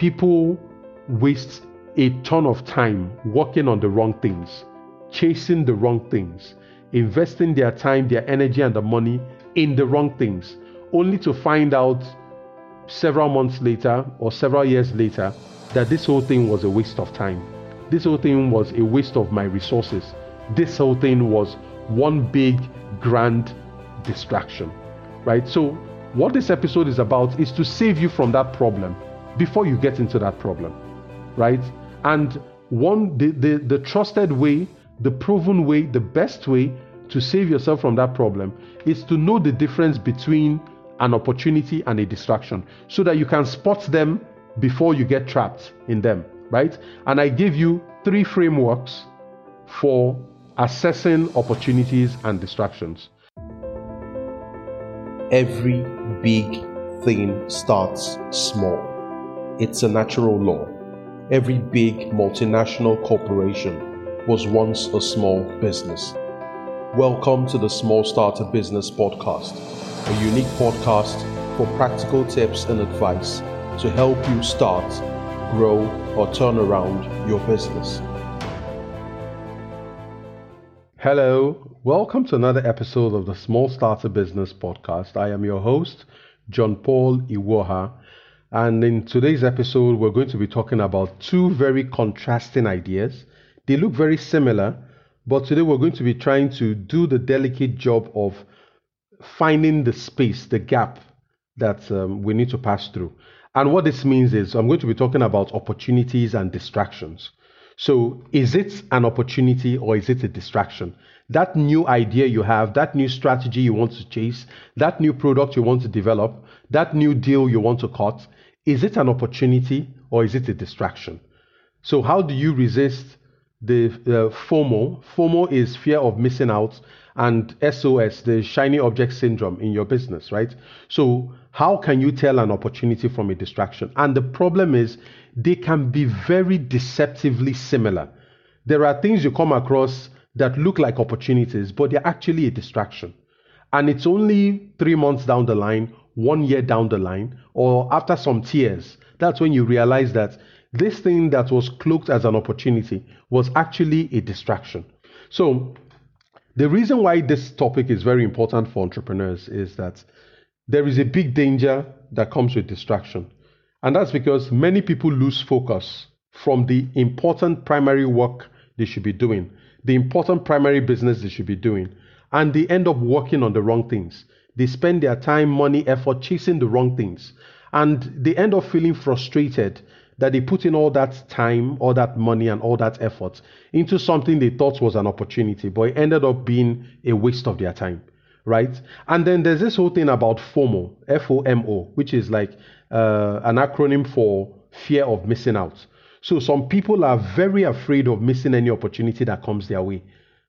people waste a ton of time working on the wrong things, chasing the wrong things, investing their time, their energy, and the money in the wrong things, only to find out several months later or several years later that this whole thing was a waste of time. This whole thing was a waste of my resources. This whole thing was one big, grand distraction, right? So, what this episode is about is to save you from that problem before you get into that problem, right? And one, the, the, the trusted way, the proven way, the best way to save yourself from that problem is to know the difference between an opportunity and a distraction so that you can spot them before you get trapped in them, right? And I give you three frameworks for assessing opportunities and distractions. Every big thing starts small. It's a natural law. Every big multinational corporation was once a small business. Welcome to the Smallstarter Business Podcast, a unique podcast for practical tips and advice to help you start, grow, or turn around your business. Hello, welcome to another episode of the Smallstarter Business Podcast. I am your host, John Paul Iwuoha, and in today's episode, we're going to be talking about two very contrasting ideas. They look very similar, but today we're going to be trying to do the delicate job of finding the space, the gap that um, we need to pass through. And what this means is I'm going to be talking about opportunities and distractions. So, is it an opportunity or is it a distraction? That new idea you have, that new strategy you want to chase, that new product you want to develop, that new deal you want to cut, is it an opportunity or is it a distraction? So, how do you resist the uh, FOMO. FOMO is fear of missing out, and SOS, the shiny object syndrome in your business, right? So, how can you tell an opportunity from a distraction? And the problem is, they can be very deceptively similar. There are things you come across that look like opportunities, but they're actually a distraction. And it's only three months down the line, one year down the line, or after some tears, that's when you realize that this thing that was cloaked as an opportunity was actually a distraction. So, the reason why this topic is very important for entrepreneurs is that there is a big danger that comes with distraction. And that's because many people lose focus from the important primary work they should be doing, the important primary business they should be doing, and they end up working on the wrong things. They spend their time, money, effort chasing the wrong things, and they end up feeling frustrated that they put in all that time, all that money, and all that effort into something they thought was an opportunity, but it ended up being a waste of their time, right? And then there's this whole thing about FOMO, F O M O, which is like uh, an acronym for fear of missing out. So some people are very afraid of missing any opportunity that comes their way.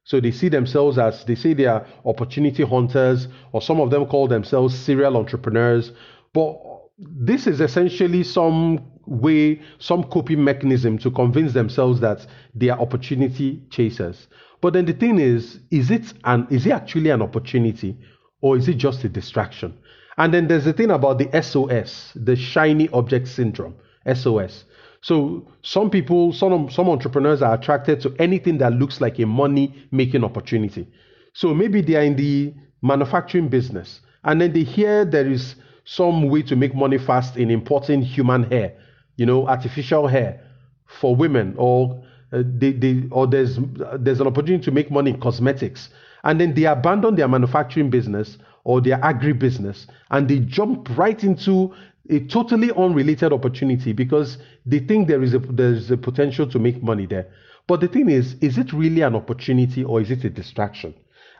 So they see themselves as they say they are opportunity hunters, or some of them call themselves serial entrepreneurs. But this is essentially some way, some coping mechanism to convince themselves that they are opportunity chasers. But then the thing is, is it an is it actually an opportunity or is it just a distraction? And then there's the thing about the SOS, the shiny object syndrome, SOS. So some people, some some entrepreneurs are attracted to anything that looks like a money making opportunity. So maybe they are in the manufacturing business and then they hear there is some way to make money fast in importing human hair you know, artificial hair for women, or uh, they, they, or there's there's an opportunity to make money in cosmetics, and then they abandon their manufacturing business or their agri business, and they jump right into a totally unrelated opportunity because they think there is a there's a potential to make money there. But the thing is, is it really an opportunity or is it a distraction?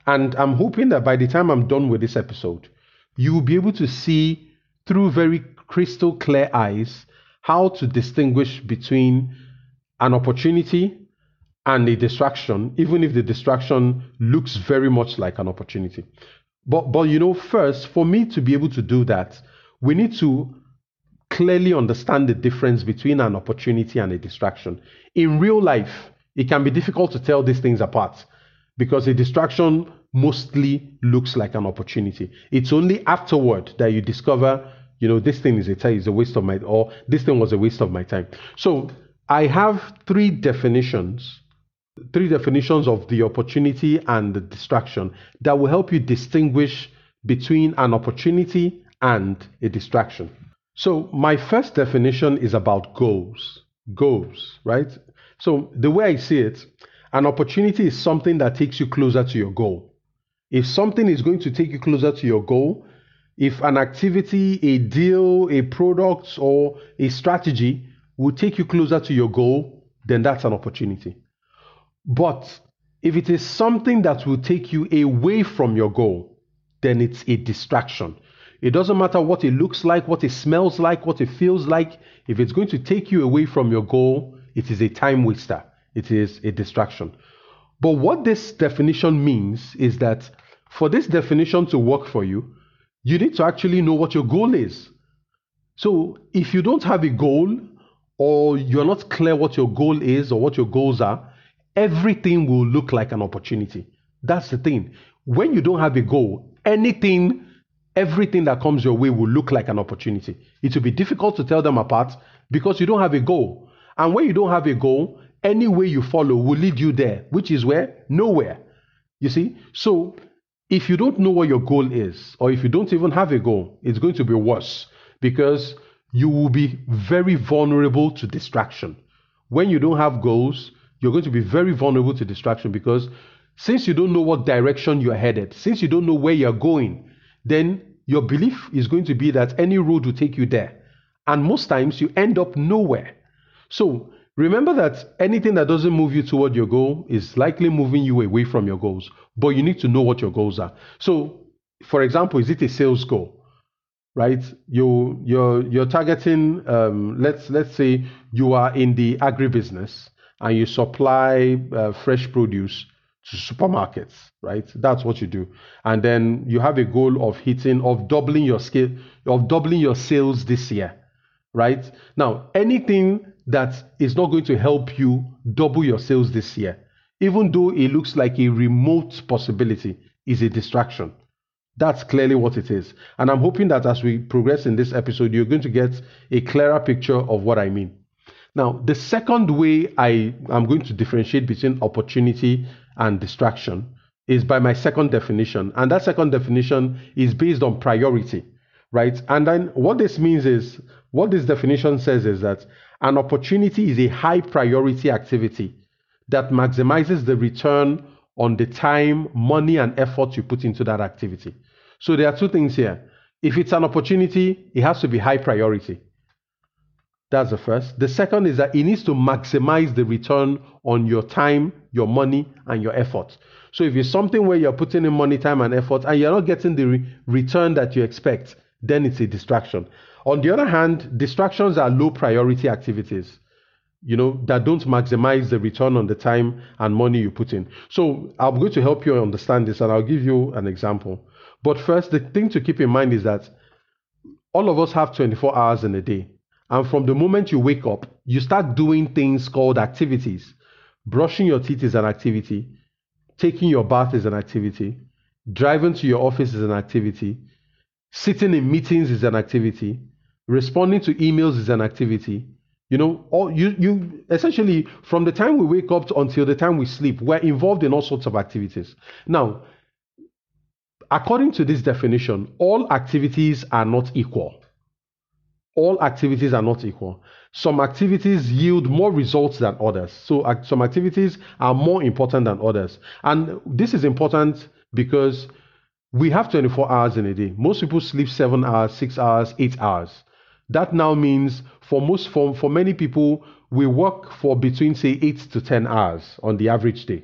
And I'm hoping that by the time I'm done with this episode, you will be able to see through very crystal clear eyes how to distinguish between an opportunity and a distraction, even if the distraction looks very much like an opportunity. But, but you know, first, for me to be able to do that, we need to clearly understand the difference between an opportunity and a distraction. In real life, it can be difficult to tell these things apart because a distraction mostly looks like an opportunity. It's only afterward that you discover you know, this thing is a, is a waste of my, time, or this thing was a waste of my time. So I have three definitions, three definitions of the opportunity and the distraction that will help you distinguish between an opportunity and a distraction. So my first definition is about goals. Goals, right? So the way I see it, an opportunity is something that takes you closer to your goal. If something is going to take you closer to your goal, if an activity, a deal, a product, or a strategy will take you closer to your goal, then that's an opportunity. But if it is something that will take you away from your goal, then it's a distraction. It doesn't matter what it looks like, what it smells like, what it feels like. If it's going to take you away from your goal, it is a time waster. It is a distraction. But what this definition means is that for this definition to work for you, you need to actually know what your goal is. So if you don't have a goal or you're not clear what your goal is or what your goals are, everything will look like an opportunity. That's the thing. When you don't have a goal, anything, everything that comes your way will look like an opportunity. It will be difficult to tell them apart because you don't have a goal. And when you don't have a goal, any way you follow will lead you there, which is where? Nowhere. You see? So if you don't know what your goal is, or if you don't even have a goal, it's going to be worse because you will be very vulnerable to distraction. When you don't have goals, you're going to be very vulnerable to distraction because since you don't know what direction you're headed, since you don't know where you're going, then your belief is going to be that any road will take you there. And most times you end up nowhere. So Remember that anything that doesn't move you toward your goal is likely moving you away from your goals, but you need to know what your goals are. So, for example, is it a sales goal? Right? You you're you're targeting. Um, let's let's say you are in the agribusiness and you supply uh, fresh produce to supermarkets. Right? That's what you do, and then you have a goal of hitting of doubling your scale of doubling your sales this year. Right? Now, anything that is not going to help you double your sales this year, even though it looks like a remote possibility, is a distraction. That's clearly what it is. And I'm hoping that as we progress in this episode, you're going to get a clearer picture of what I mean. Now, the second way I am going to differentiate between opportunity and distraction is by my second definition. And that second definition is based on priority, right? And then what this means is, what this definition says is that an opportunity is a high priority activity that maximizes the return on the time, money, and effort you put into that activity. So there are two things here. If it's an opportunity, it has to be high priority. That's the first. The second is that it needs to maximize the return on your time, your money, and your effort. So if it's something where you're putting in money, time, and effort, and you're not getting the re- return that you expect, then it's a distraction. On the other hand, distractions are low priority activities, you know, that don't maximize the return on the time and money you put in. So I'm going to help you understand this and I'll give you an example. But first, the thing to keep in mind is that all of us have 24 hours in a day. And from the moment you wake up, you start doing things called activities. Brushing your teeth is an activity. Taking your bath is an activity. Driving to your office is an activity. Sitting in meetings is an activity responding to emails is an activity you know all you you essentially from the time we wake up until the time we sleep we're involved in all sorts of activities now according to this definition all activities are not equal all activities are not equal. Some activities yield more results than others. So some activities are more important than others. And this is important because we have 24 hours in a day. Most people sleep 7 hours 6 hours 8 hours. That now means for most for, for many people, we work for between say eight to ten hours on the average day.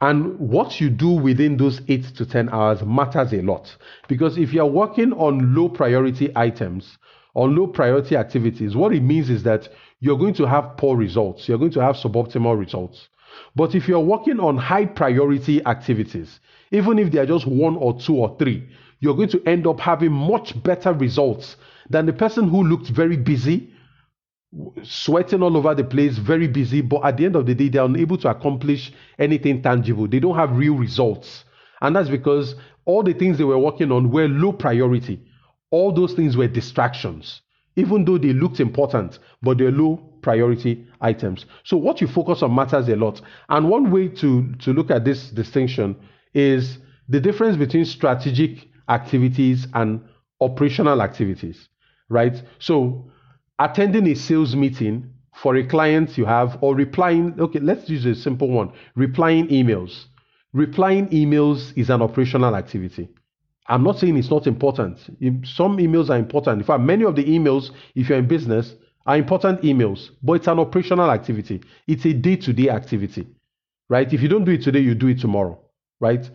And what you do within those eight to 10 hours matters a lot. Because if you're working on low priority items, on low priority activities, what it means is that you're going to have poor results. You're going to have suboptimal results. But if you're working on high priority activities, even if they are just one or two or three, you're going to end up having much better results than the person who looked very busy, sweating all over the place, very busy, but at the end of the day, they're unable to accomplish anything tangible. They don't have real results. And that's because all the things they were working on were low priority. All those things were distractions, even though they looked important, but they're low priority items. So what you focus on matters a lot. And one way to, to look at this distinction is the difference between strategic activities and operational activities, right? So attending a sales meeting for a client you have or replying, okay, let's use a simple one, replying emails. Replying emails is an operational activity. I'm not saying it's not important. Some emails are important. In fact, many of the emails, if you're in business, are important emails, but it's an operational activity. It's a day to day activity, right? If you don't do it today, you do it tomorrow, right?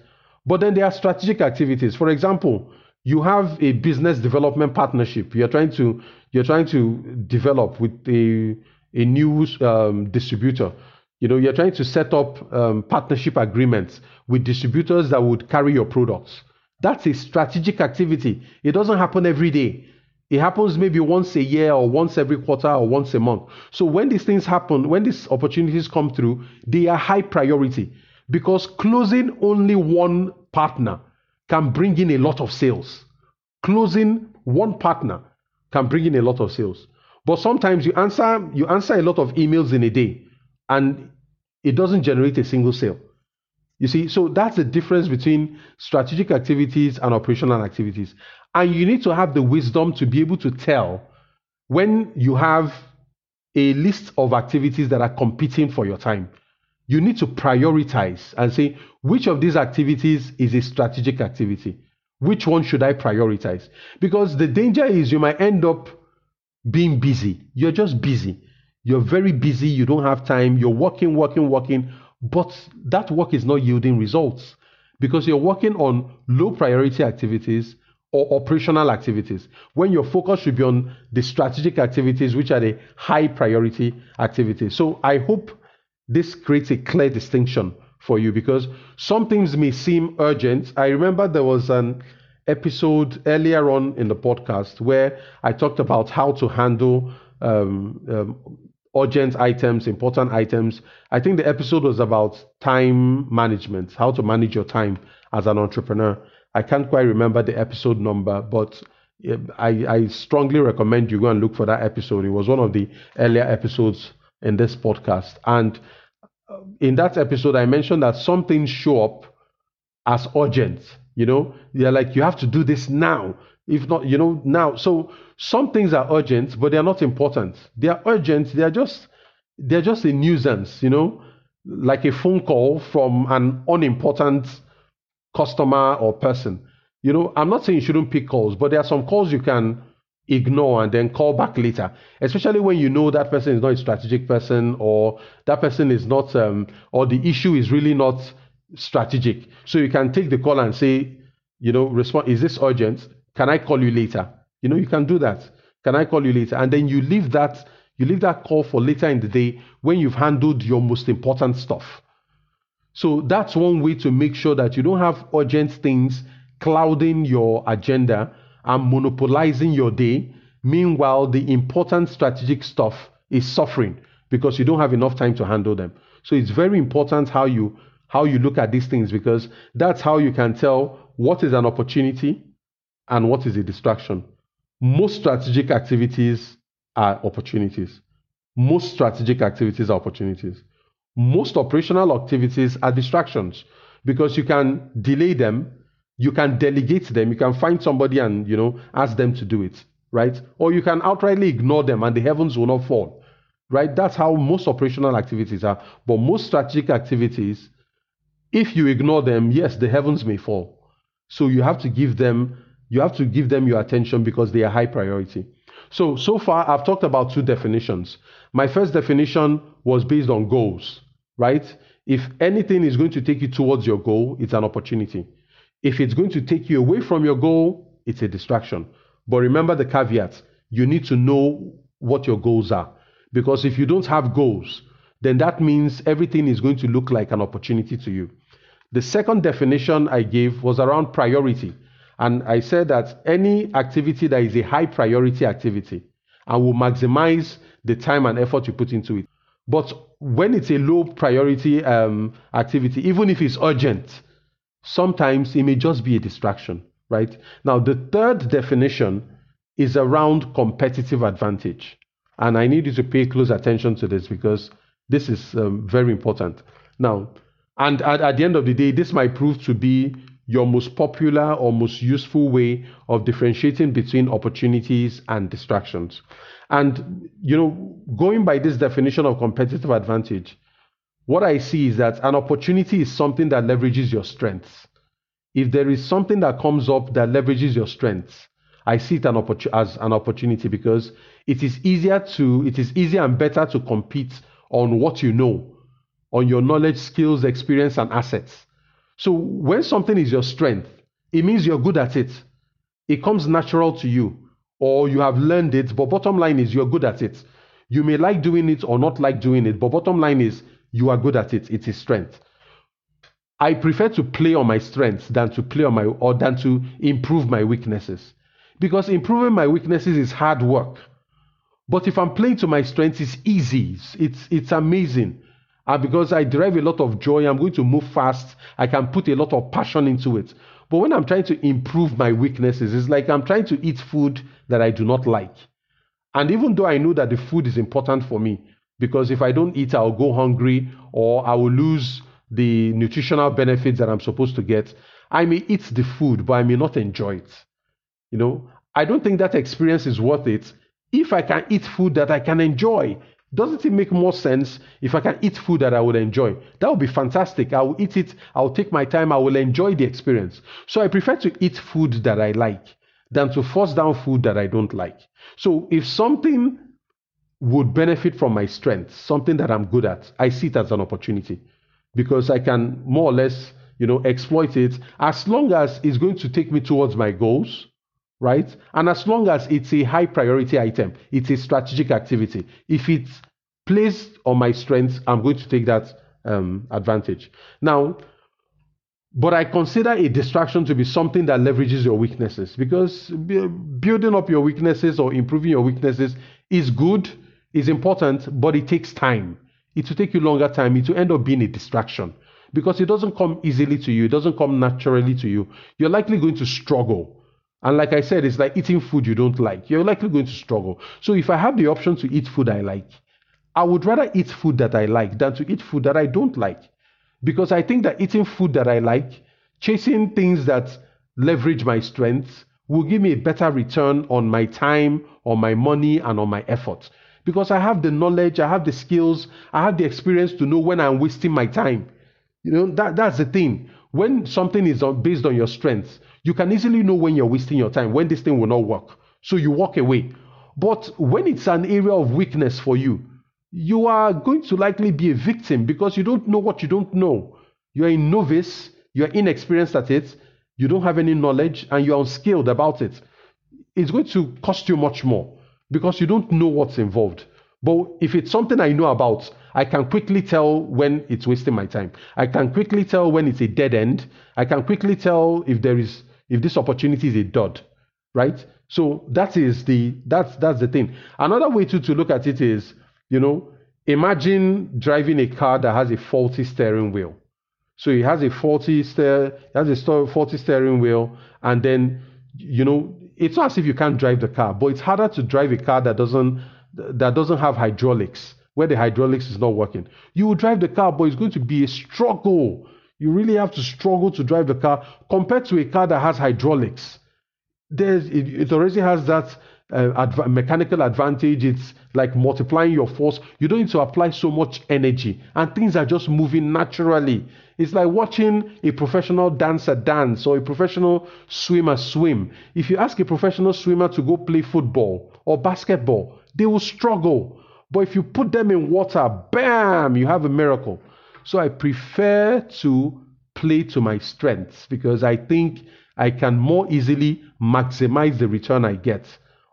But then there are strategic activities. For example, you have a business development partnership. You're trying to you're trying to develop with a a new um, distributor. You know, you're trying to set up um, partnership agreements with distributors that would carry your products. That's a strategic activity. It doesn't happen every day. It happens maybe once a year or once every quarter or once a month. So when these things happen, when these opportunities come through, they are high priority because closing only one partner can bring in a lot of sales. Closing one partner can bring in a lot of sales. But sometimes you answer you answer a lot of emails in a day and it doesn't generate a single sale. You see, so that's the difference between strategic activities and operational activities. And you need to have the wisdom to be able to tell when you have a list of activities that are competing for your time. You need to prioritize and say, which of these activities is a strategic activity? Which one should I prioritize? Because the danger is you might end up being busy. You're just busy. You're very busy. You don't have time. You're working, working, working but that work is not yielding results because you're working on low priority activities or operational activities when your focus should be on the strategic activities, which are the high priority activities. So I hope this creates a clear distinction for you because some things may seem urgent. I remember there was an episode earlier on in the podcast where I talked about how to handle um, um, urgent items, important items. I think the episode was about time management, how to manage your time as an entrepreneur. I can't quite remember the episode number, but I, I strongly recommend you go and look for that episode. It was one of the earlier episodes in this podcast. And uh, in that episode, I mentioned that some things show up as urgent. You know, they're like, you have to do this now. If not, you know, now. So some things are urgent, but they are not important. They are urgent. They are just they're just a nuisance, you know, like a phone call from an unimportant customer or person. You know, I'm not saying you shouldn't pick calls, but there are some calls you can ignore and then call back later, especially when you know that person is not a strategic person or that person is not, um, or the issue is really not strategic. So you can take the call and say, you know, respond, is this urgent? Can I call you later? You know, you can do that. Can I call you later? And then you leave that, you leave that call for later in the day when you've handled your most important stuff. So that's one way to make sure that you don't have urgent things clouding your agenda and monopolizing your day. Meanwhile, the important strategic stuff is suffering because you don't have enough time to handle them. So it's very important how you how you look at these things because that's how you can tell what is an opportunity and what is a distraction. Most strategic activities are opportunities. Most strategic activities are opportunities. Most operational activities are distractions because you can delay them, you can delegate them, you can find somebody and you know ask them to do it, right? Or you can outrightly ignore them and the heavens will not fall. Right? That's how most operational activities are. But most strategic activities, if you ignore them, yes, the heavens may fall. So you have to give them you have to give them your attention because they are high priority. So, so far, I've talked about two definitions. My first definition was based on goals, right? If anything is going to take you towards your goal, it's an opportunity. If it's going to take you away from your goal, it's a distraction. But remember the caveat you need to know what your goals are. Because if you don't have goals, then that means everything is going to look like an opportunity to you. The second definition I gave was around priority. And I said that any activity that is a high priority activity and will maximize the time and effort you put into it. But when it's a low priority um, activity, even if it's urgent, sometimes it may just be a distraction. right? Now, the third definition is around competitive advantage. And I need you to pay close attention to this because this is um, very important. Now, and at, at the end of the day, this might prove to be your most popular or most useful way of differentiating between opportunities and distractions. And, you know, going by this definition of competitive advantage, what I see is that an opportunity is something that leverages your strengths. If there is something that comes up that leverages your strengths, I see it an as an opportunity because it is easier to, it is easier and better to compete on what you know, on your knowledge, skills, experience, and assets. So when something is your strength, it means you're good at it. It comes natural to you, or you have learned it, but bottom line is you're good at it. You may like doing it or not like doing it, but bottom line is you are good at it. It is strength. I prefer to play on my strengths than to play on my or than to improve my weaknesses. Because improving my weaknesses is hard work. But if I'm playing to my strengths, it's easy. It's it's amazing. And because I derive a lot of joy, I'm going to move fast. I can put a lot of passion into it. But when I'm trying to improve my weaknesses, it's like I'm trying to eat food that I do not like. And even though I know that the food is important for me, because if I don't eat, I'll go hungry or I will lose the nutritional benefits that I'm supposed to get. I may eat the food, but I may not enjoy it. You know, I don't think that experience is worth it if I can eat food that I can enjoy. Doesn't it make more sense if I can eat food that I would enjoy? That would be fantastic. I will eat it, I will take my time, I will enjoy the experience. So I prefer to eat food that I like than to force down food that I don't like. So if something would benefit from my strength, something that I'm good at, I see it as an opportunity because I can more or less, you know, exploit it as long as it's going to take me towards my goals, right? And as long as it's a high priority item, it's a strategic activity. If it's placed on my strengths, I'm going to take that um, advantage. Now, but I consider a distraction to be something that leverages your weaknesses because building up your weaknesses or improving your weaknesses is good, is important, but it takes time. It will take you longer time. It will end up being a distraction because it doesn't come easily to you. It doesn't come naturally to you. You're likely going to struggle. And like I said, it's like eating food you don't like. You're likely going to struggle. So if I have the option to eat food I like, I would rather eat food that I like than to eat food that I don't like. Because I think that eating food that I like, chasing things that leverage my strengths, will give me a better return on my time, on my money, and on my effort. Because I have the knowledge, I have the skills, I have the experience to know when I'm wasting my time. You know, that, that's the thing. When something is based on your strengths, you can easily know when you're wasting your time, when this thing will not work. So you walk away. But when it's an area of weakness for you, you are going to likely be a victim because you don't know what you don't know. You're a novice, you're inexperienced at it, you don't have any knowledge, and you're unskilled about it. It's going to cost you much more because you don't know what's involved. But if it's something I know about, I can quickly tell when it's wasting my time. I can quickly tell when it's a dead end. I can quickly tell if there is if this opportunity is a dud, right? So that is the that's that's the thing. Another way to, to look at it is, you know, imagine driving a car that has a faulty steering wheel. So it has a faulty steer, has a faulty steering wheel, and then you know it's not as if you can't drive the car, but it's harder to drive a car that doesn't that doesn't have hydraulics, where the hydraulics is not working. You will drive the car, but it's going to be a struggle you really have to struggle to drive the car compared to a car that has hydraulics. There's, it, it already has that uh, adv- mechanical advantage. It's like multiplying your force. You don't need to apply so much energy, and things are just moving naturally. It's like watching a professional dancer dance or a professional swimmer swim. If you ask a professional swimmer to go play football or basketball, they will struggle. But if you put them in water, bam, you have a miracle. So I prefer to play to my strengths because I think I can more easily maximize the return I get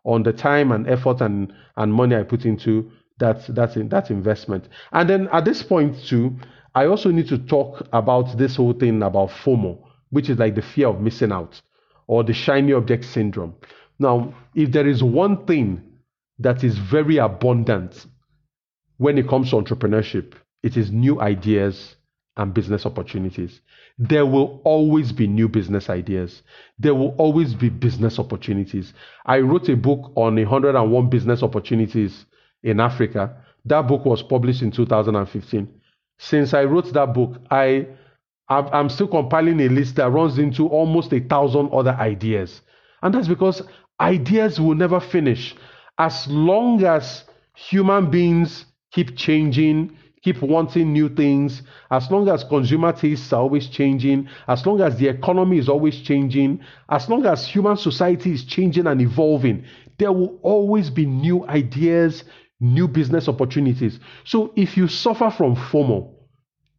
on the time and effort and, and money I put into that, that, that investment. And then at this point, too, I also need to talk about this whole thing about FOMO, which is like the fear of missing out or the shiny object syndrome. Now, if there is one thing that is very abundant when it comes to entrepreneurship, it is new ideas and business opportunities. There will always be new business ideas. There will always be business opportunities. I wrote a book on 101 business opportunities in Africa. That book was published in 2015. Since I wrote that book, I I'm still compiling a list that runs into almost a thousand other ideas. And that's because ideas will never finish. As long as human beings keep changing, keep wanting new things, as long as consumer tastes are always changing, as long as the economy is always changing, as long as human society is changing and evolving, there will always be new ideas, new business opportunities. So if you suffer from FOMO,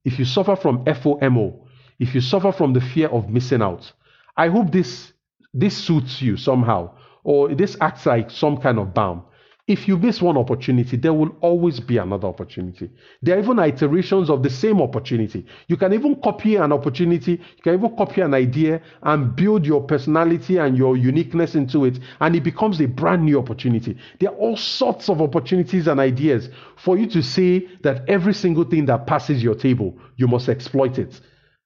if you suffer from FOMO, if you suffer from the fear of missing out, I hope this this suits you somehow, or this acts like some kind of balm. If you miss one opportunity, there will always be another opportunity. There are even iterations of the same opportunity. You can even copy an opportunity, you can even copy an idea and build your personality and your uniqueness into it, and it becomes a brand new opportunity. There are all sorts of opportunities and ideas for you to say that every single thing that passes your table, you must exploit it.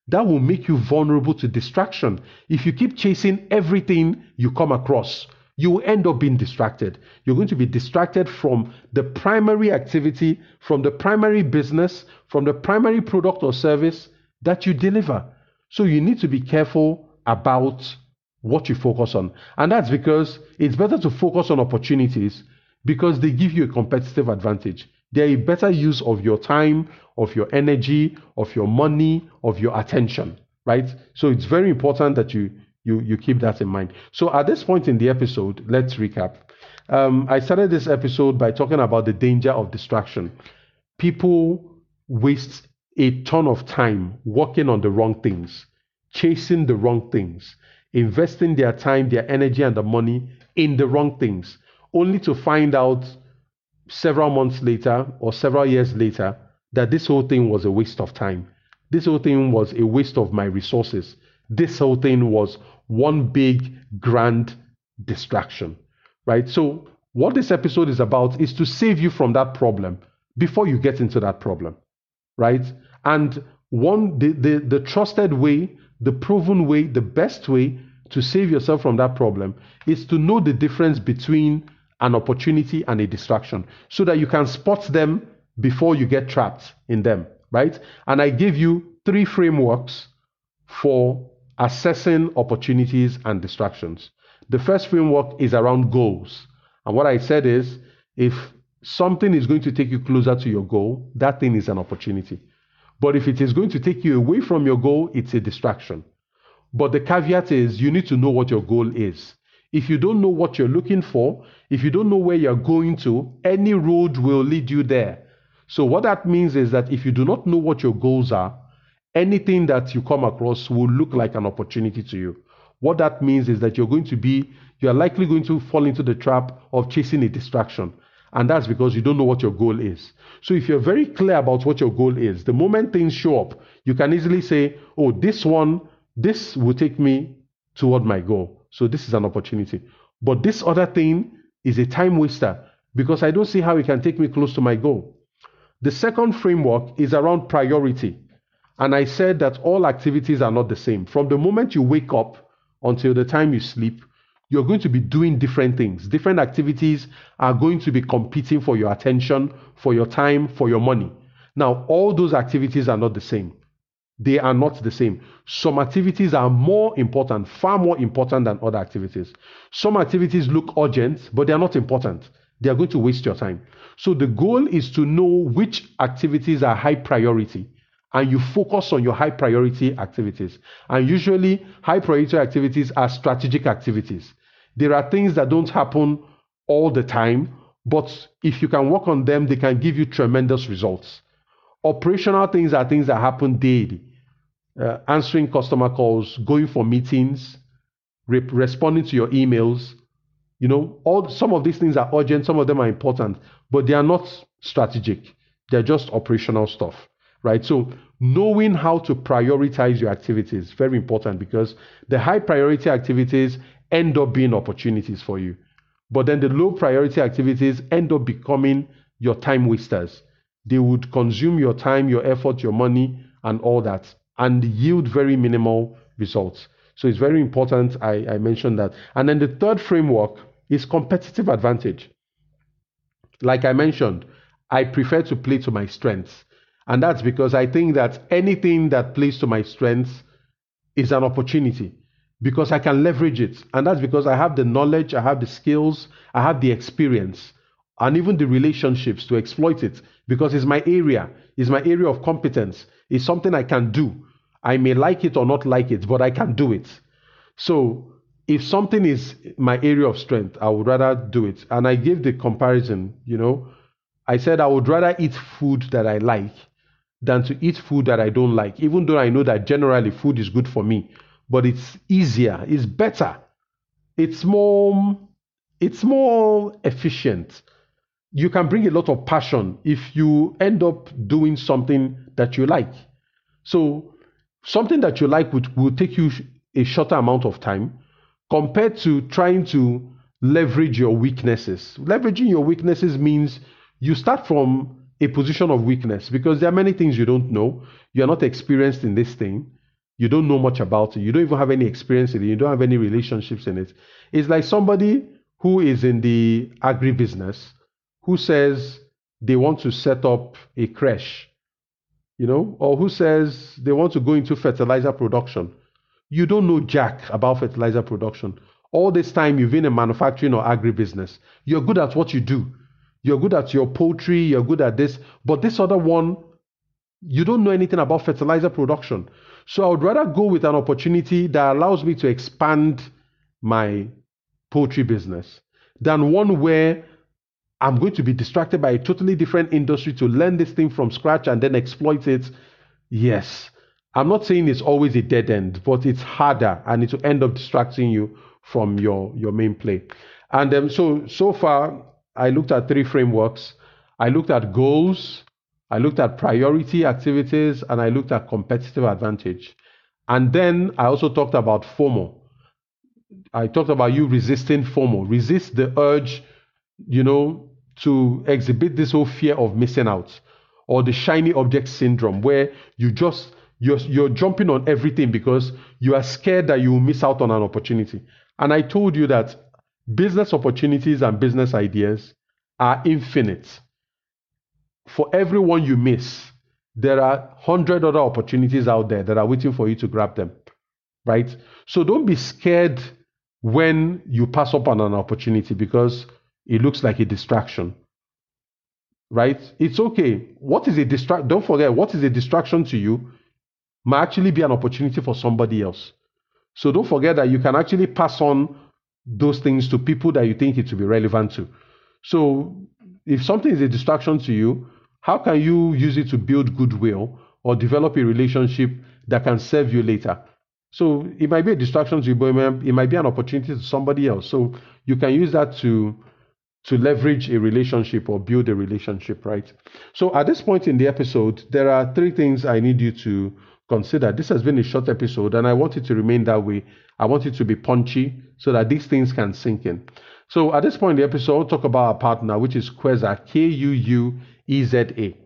That will make you vulnerable to distraction. If you keep chasing everything you come across, you will end up being distracted. You're going to be distracted from the primary activity, from the primary business, from the primary product or service that you deliver. So you need to be careful about what you focus on. And that's because it's better to focus on opportunities because they give you a competitive advantage. They're a better use of your time, of your energy, of your money, of your attention, right? So it's very important that you you you keep that in mind. So at this point in the episode, let's recap. Um, I started this episode by talking about the danger of distraction. People waste a ton of time working on the wrong things, chasing the wrong things, investing their time, their energy, and the money in the wrong things, only to find out several months later or several years later that this whole thing was a waste of time. This whole thing was a waste of my resources. This whole thing was one big grand distraction, right? So, what this episode is about is to save you from that problem before you get into that problem, right? And one, the, the, the trusted way, the proven way, the best way to save yourself from that problem is to know the difference between an opportunity and a distraction so that you can spot them before you get trapped in them, right? And I give you three frameworks for assessing opportunities and distractions. The first framework is around goals. And what I said is if something is going to take you closer to your goal, that thing is an opportunity. But if it is going to take you away from your goal, it's a distraction. But the caveat is you need to know what your goal is. If you don't know what you're looking for, if you don't know where you're going to, any road will lead you there. So, what that means is that if you do not know what your goals are, anything that you come across will look like an opportunity to you. What that means is that you're going to be, you are likely going to fall into the trap of chasing a distraction. And that's because you don't know what your goal is. So if you're very clear about what your goal is, the moment things show up, you can easily say, oh, this one, this will take me toward my goal. So this is an opportunity. But this other thing is a time waster because I don't see how it can take me close to my goal. The second framework is around priority. And I said that all activities are not the same. From the moment you wake up until the time you sleep, you're going to be doing different things. Different activities are going to be competing for your attention, for your time, for your money. Now, all those activities are not the same. They are not the same. Some activities are more important, far more important than other activities. Some activities look urgent, but they are not important. They are going to waste your time. So the goal is to know which activities are high priority and you focus on your high priority activities. And usually, high priority activities are strategic activities. There are things that don't happen all the time, but if you can work on them, they can give you tremendous results. Operational things are things that happen daily uh, answering customer calls, going for meetings, re- responding to your emails. You know, all some of these things are urgent, some of them are important, but they are not strategic. They're just operational stuff right? So knowing how to prioritize your activities very important because the high priority activities end up being opportunities for you. But then the low priority activities end up becoming your time wasters. They would consume your time, your effort, your money, and all that, and yield very minimal results. So it's very important I, I mentioned that. And then the third framework is competitive advantage. Like I mentioned, I prefer to play to my strengths. And that's because I think that anything that plays to my strengths is an opportunity because I can leverage it. And that's because I have the knowledge, I have the skills, I have the experience, and even the relationships to exploit it because it's my area, it's my area of competence, it's something I can do. I may like it or not like it, but I can do it. So if something is my area of strength, I would rather do it. And I gave the comparison, you know, I said I would rather eat food that I like than to eat food that I don't like, even though I know that generally food is good for me. But it's easier, it's better, it's more, it's more efficient. You can bring a lot of passion if you end up doing something that you like. So something that you like would, will take you a shorter amount of time compared to trying to leverage your weaknesses. Leveraging your weaknesses means you start from a position of weakness because there are many things you don't know. You're not experienced in this thing. You don't know much about it. You don't even have any experience in it. You don't have any relationships in it. It's like somebody who is in the agribusiness who says they want to set up a creche you know, or who says they want to go into fertilizer production. You don't know jack about fertilizer production. All this time you've been in manufacturing or agribusiness. You're good at what you do. You're good at your poultry, you're good at this, but this other one, you don't know anything about fertilizer production. So I would rather go with an opportunity that allows me to expand my poultry business than one where I'm going to be distracted by a totally different industry to learn this thing from scratch and then exploit it. Yes. I'm not saying it's always a dead end, but it's harder and it will end up distracting you from your, your main play. And um, so, so far, I looked at three frameworks. I looked at goals, I looked at priority activities, and I looked at competitive advantage. And then I also talked about FOMO. I talked about you resisting FOMO. Resist the urge, you know, to exhibit this whole fear of missing out or the shiny object syndrome where you just you're, you're jumping on everything because you are scared that you will miss out on an opportunity and i told you that business opportunities and business ideas are infinite for everyone you miss there are 100 other opportunities out there that are waiting for you to grab them right so don't be scared when you pass up on an opportunity because it looks like a distraction. Right? It's okay. What is a distract? Don't forget, what is a distraction to you might actually be an opportunity for somebody else. So don't forget that you can actually pass on those things to people that you think it to be relevant to. So if something is a distraction to you, how can you use it to build goodwill or develop a relationship that can serve you later? So it might be a distraction to you, but it might be an opportunity to somebody else. So you can use that to to leverage a relationship or build a relationship, right? So at this point in the episode, there are three things I need you to consider. This has been a short episode and I want it to remain that way. I want it to be punchy so that these things can sink in. So at this point in the episode, I'll talk about our partner, which is Kuueza, K U U E Z A.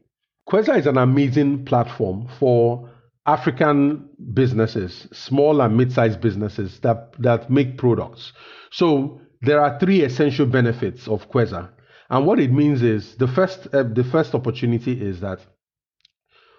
Kuueza is an amazing platform for African businesses, small and mid-sized businesses that, that make products. So there are three essential benefits of Kuueza. And what it means is the first, uh, the first opportunity is that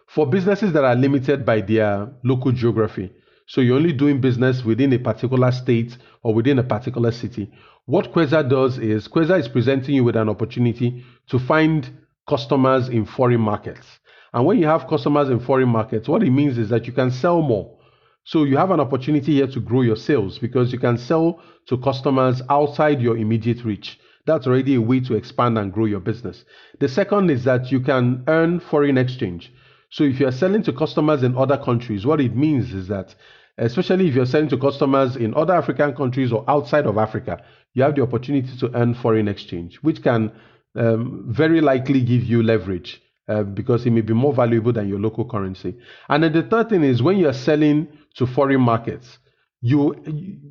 for businesses that are limited by their local geography, so you're only doing business within a particular state or within a particular city, what Kuueza does is Kuueza is presenting you with an opportunity to find customers in foreign markets. And when you have customers in foreign markets, what it means is that you can sell more. So you have an opportunity here to grow your sales because you can sell to customers outside your immediate reach. That's already a way to expand and grow your business. The second is that you can earn foreign exchange. So if you're selling to customers in other countries, what it means is that especially if you're selling to customers in other African countries or outside of Africa, you have the opportunity to earn foreign exchange, which can um, very likely give you leverage uh, because it may be more valuable than your local currency. And then the third thing is when you're selling to foreign markets, you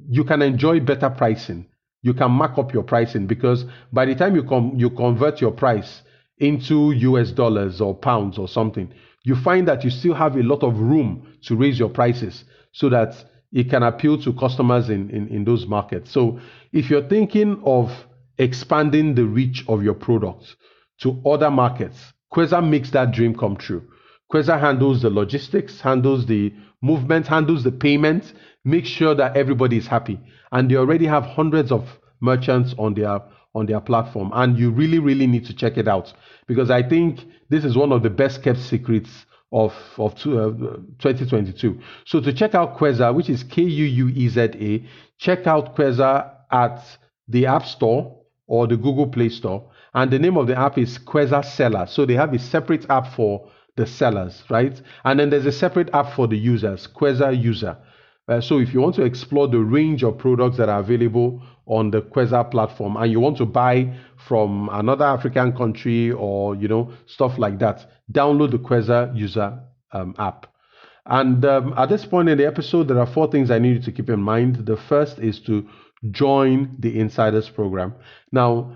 you can enjoy better pricing. You can mark up your pricing because by the time you com- you convert your price into US dollars or pounds or something, you find that you still have a lot of room to raise your prices so that it can appeal to customers in, in, in those markets. So if you're thinking of expanding the reach of your product to other markets, Kuueza makes that dream come true. Kuueza handles the logistics, handles the movement, handles the payment, makes sure that everybody is happy. And they already have hundreds of merchants on their on their platform. And you really, really need to check it out because I think this is one of the best kept secrets of, of two, uh, 2022. So to check out Kuueza, which is K U U E Z A, check out Kuueza at the App Store or the Google Play Store. And the name of the app is Kuueza Seller. So they have a separate app for the sellers, right? And then there's a separate app for the users, Kuueza User. Uh, so if you want to explore the range of products that are available on the Kuueza platform and you want to buy from another African country or you know stuff like that, download the Kuueza user um, app. And um, at this point in the episode, there are four things I need you to keep in mind. The first is to join the Insiders program. Now,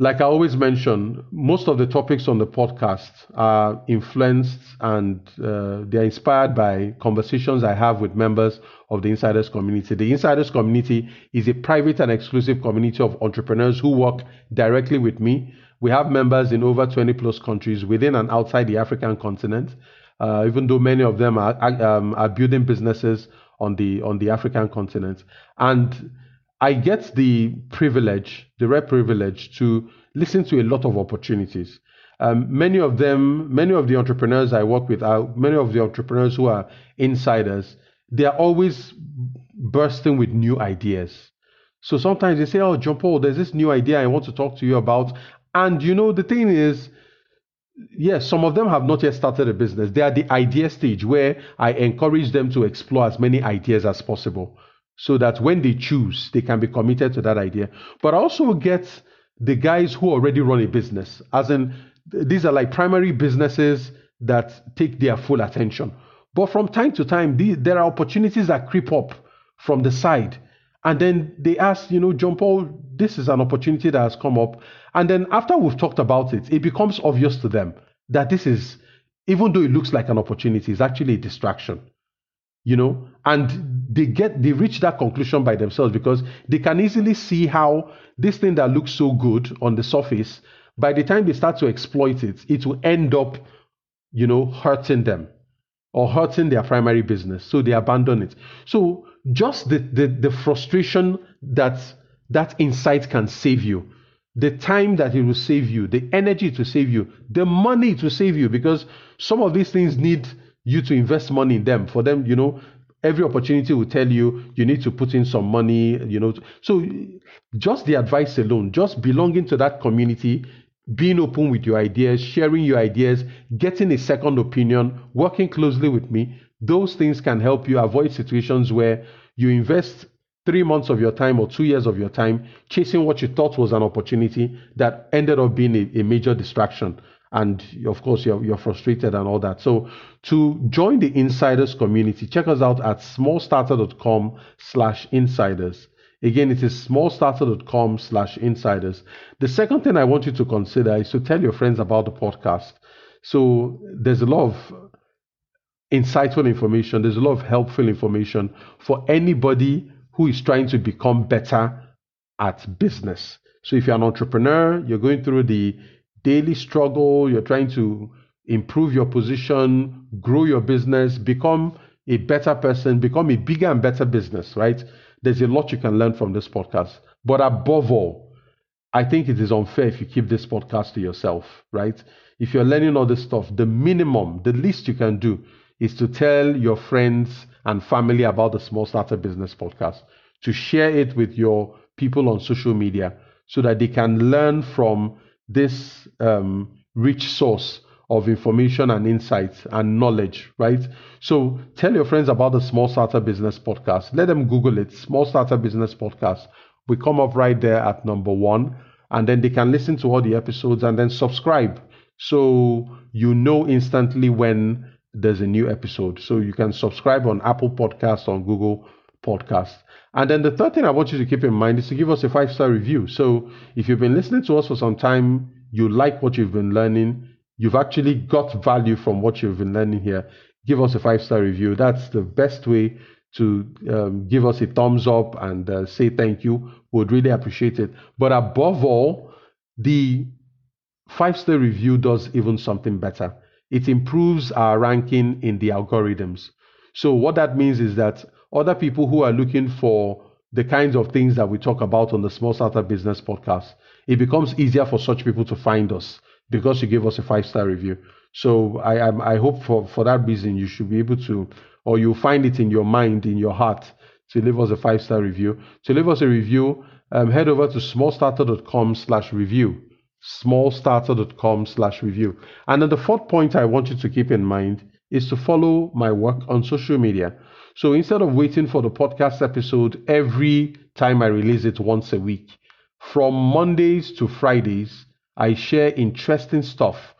like I always mention, most of the topics on the podcast are influenced and uh, they're inspired by conversations I have with members of the Insiders community. The Insiders community is a private and exclusive community of entrepreneurs who work directly with me. We have members in over 20 plus countries within and outside the African continent, uh, even though many of them are, um, are building businesses on the on the African continent. And I get the privilege, the rare privilege to listen to a lot of opportunities. Um, many of them, many of the entrepreneurs I work with are many of the entrepreneurs who are insiders. They are always bursting with new ideas. So sometimes they say, "Oh, John Paul, there's this new idea I want to talk to you about." And you know, the thing is, yes, some of them have not yet started a business. They are the idea stage where I encourage them to explore as many ideas as possible so that when they choose, they can be committed to that idea. But I also get the guys who already run a business, as in these are like primary businesses that take their full attention. But from time to time, the, there are opportunities that creep up from the side. And then they ask, you know, John Paul, this is an opportunity that has come up. And then after we've talked about it, it becomes obvious to them that this is, even though it looks like an opportunity, is actually a distraction you know and they get they reach that conclusion by themselves because they can easily see how this thing that looks so good on the surface by the time they start to exploit it it will end up you know hurting them or hurting their primary business. So they abandon it. So just the the, the frustration that that insight can save you the time that it will save you the energy to save you the money to save you because some of these things need you to invest money in them. For them you know every opportunity will tell you you need to put in some money you know. So just the advice alone just belonging to that community being open with your ideas sharing your ideas getting a second opinion working closely with me those things can help you avoid situations where you invest three months of your time or two years of your time chasing what you thought was an opportunity that ended up being a, a major distraction and of course you're, you're frustrated and all that. So to join the insiders community, check us out at smallstarter.com slash insiders. Again, it is smallstarter.com slash insiders. The second thing I want you to consider is to tell your friends about the podcast. So there's a lot of insightful information, there's a lot of helpful information for anybody who is trying to become better at business. So if you're an entrepreneur, you're going through the daily struggle, you're trying to improve your position, grow your business, become a better person, become a bigger and better business, right? There's a lot you can learn from this podcast. But above all, I think it is unfair if you keep this podcast to yourself, right? If you're learning all this stuff, the minimum, the least you can do is to tell your friends and family about the Small Starter Business Podcast, to share it with your people on social media so that they can learn from this um, rich source of information and insights and knowledge, right? So tell your friends about the Small Starter Business Podcast. Let them Google it, Small Starter Business Podcast. We come up right there at number one, and then they can listen to all the episodes and then subscribe. So you know instantly when there's a new episode. So you can subscribe on Apple Podcast, on Google Podcast. And then the third thing I want you to keep in mind is to give us a five star review. So if you've been listening to us for some time, you like what you've been learning, you've actually got value from what you've been learning here, give us a five star review. That's the best way to um, give us a thumbs up and uh, say thank you. We would really appreciate it. But above all, the five star review does even something better. It improves our ranking in the algorithms. So, what that means is that other people who are looking for the kinds of things that we talk about on the Small Startup Business podcast, it becomes easier for such people to find us because you give us a five star review. So I, I I hope for for that reason you should be able to, or you find it in your mind, in your heart, to leave us a five star review. To leave us a review, um, head over to smallstarter.com slash review. Smallstarter.com slash review. And then the fourth point I want you to keep in mind is to follow my work on social media. So instead of waiting for the podcast episode every time I release it once a week, from Mondays to Fridays, I share interesting stuff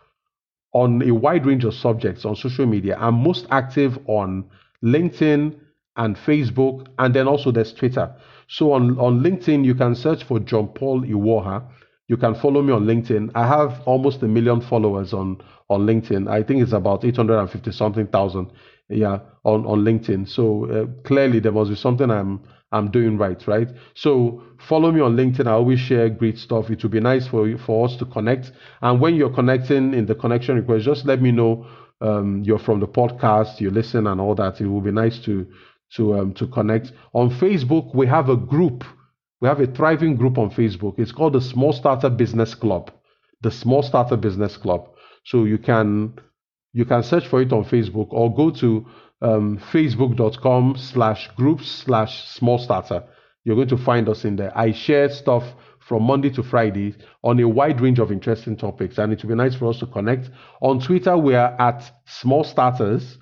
on a wide range of subjects on social media. I'm most active on LinkedIn and Facebook, and then also there's Twitter. So on, on LinkedIn, you can search for John Paul Iwuoha. You can follow me on LinkedIn. I have almost a million followers on, on LinkedIn. I think it's about 850 something thousand yeah on on linkedin. So uh, clearly there must be something i'm i'm doing right right? So follow me on linkedin. I always share great stuff. It would be nice for for us to connect. And when you're connecting in the connection request just let me know um, you're from the podcast you listen and all that. It will be nice to to um, to connect. On facebook we have a group. We have a thriving group on facebook. It's called the small starter business club. The small starter business club. So you can you can search for it on Facebook or go to um, facebook.com slash groups slash small starter. You're going to find us in there. I share stuff from Monday to Friday on a wide range of interesting topics, and it will be nice for us to connect. On Twitter, we are at small starters.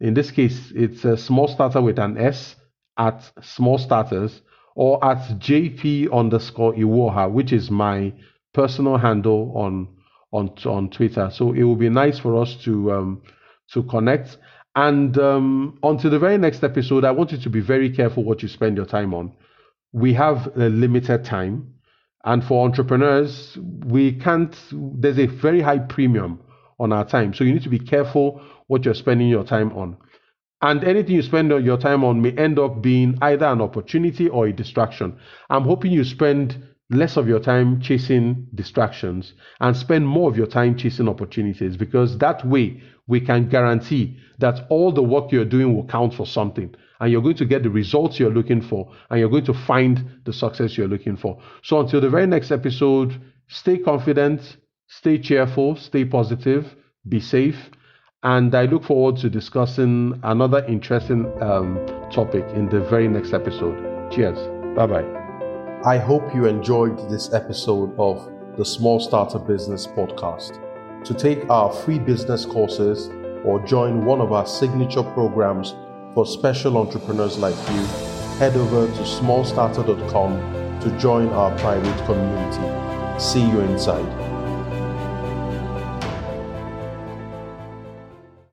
In this case, it's a small starter with an S at small starters or at JP underscore Iwuoha, which is my personal handle on on on Twitter. So it will be nice for us to um, to connect. And um, until the very next episode, I want you to be very careful what you spend your time on. We have a limited time, and for entrepreneurs, we can't. There's a very high premium on our time, so you need to be careful what you're spending your time on. And anything you spend your time on may end up being either an opportunity or a distraction. I'm hoping you spend less of your time chasing distractions and spend more of your time chasing opportunities because that way we can guarantee that all the work you're doing will count for something and you're going to get the results you're looking for and you're going to find the success you're looking for. So until the very next episode, stay confident, stay cheerful, stay positive, be safe. And I look forward to discussing another interesting um, topic in the very next episode. Cheers. Bye bye. I hope you enjoyed this episode of the Small Starter Business Podcast. To take our free business courses or join one of our signature programs for special entrepreneurs like you, head over to smallstarter.com to join our private community. See you inside.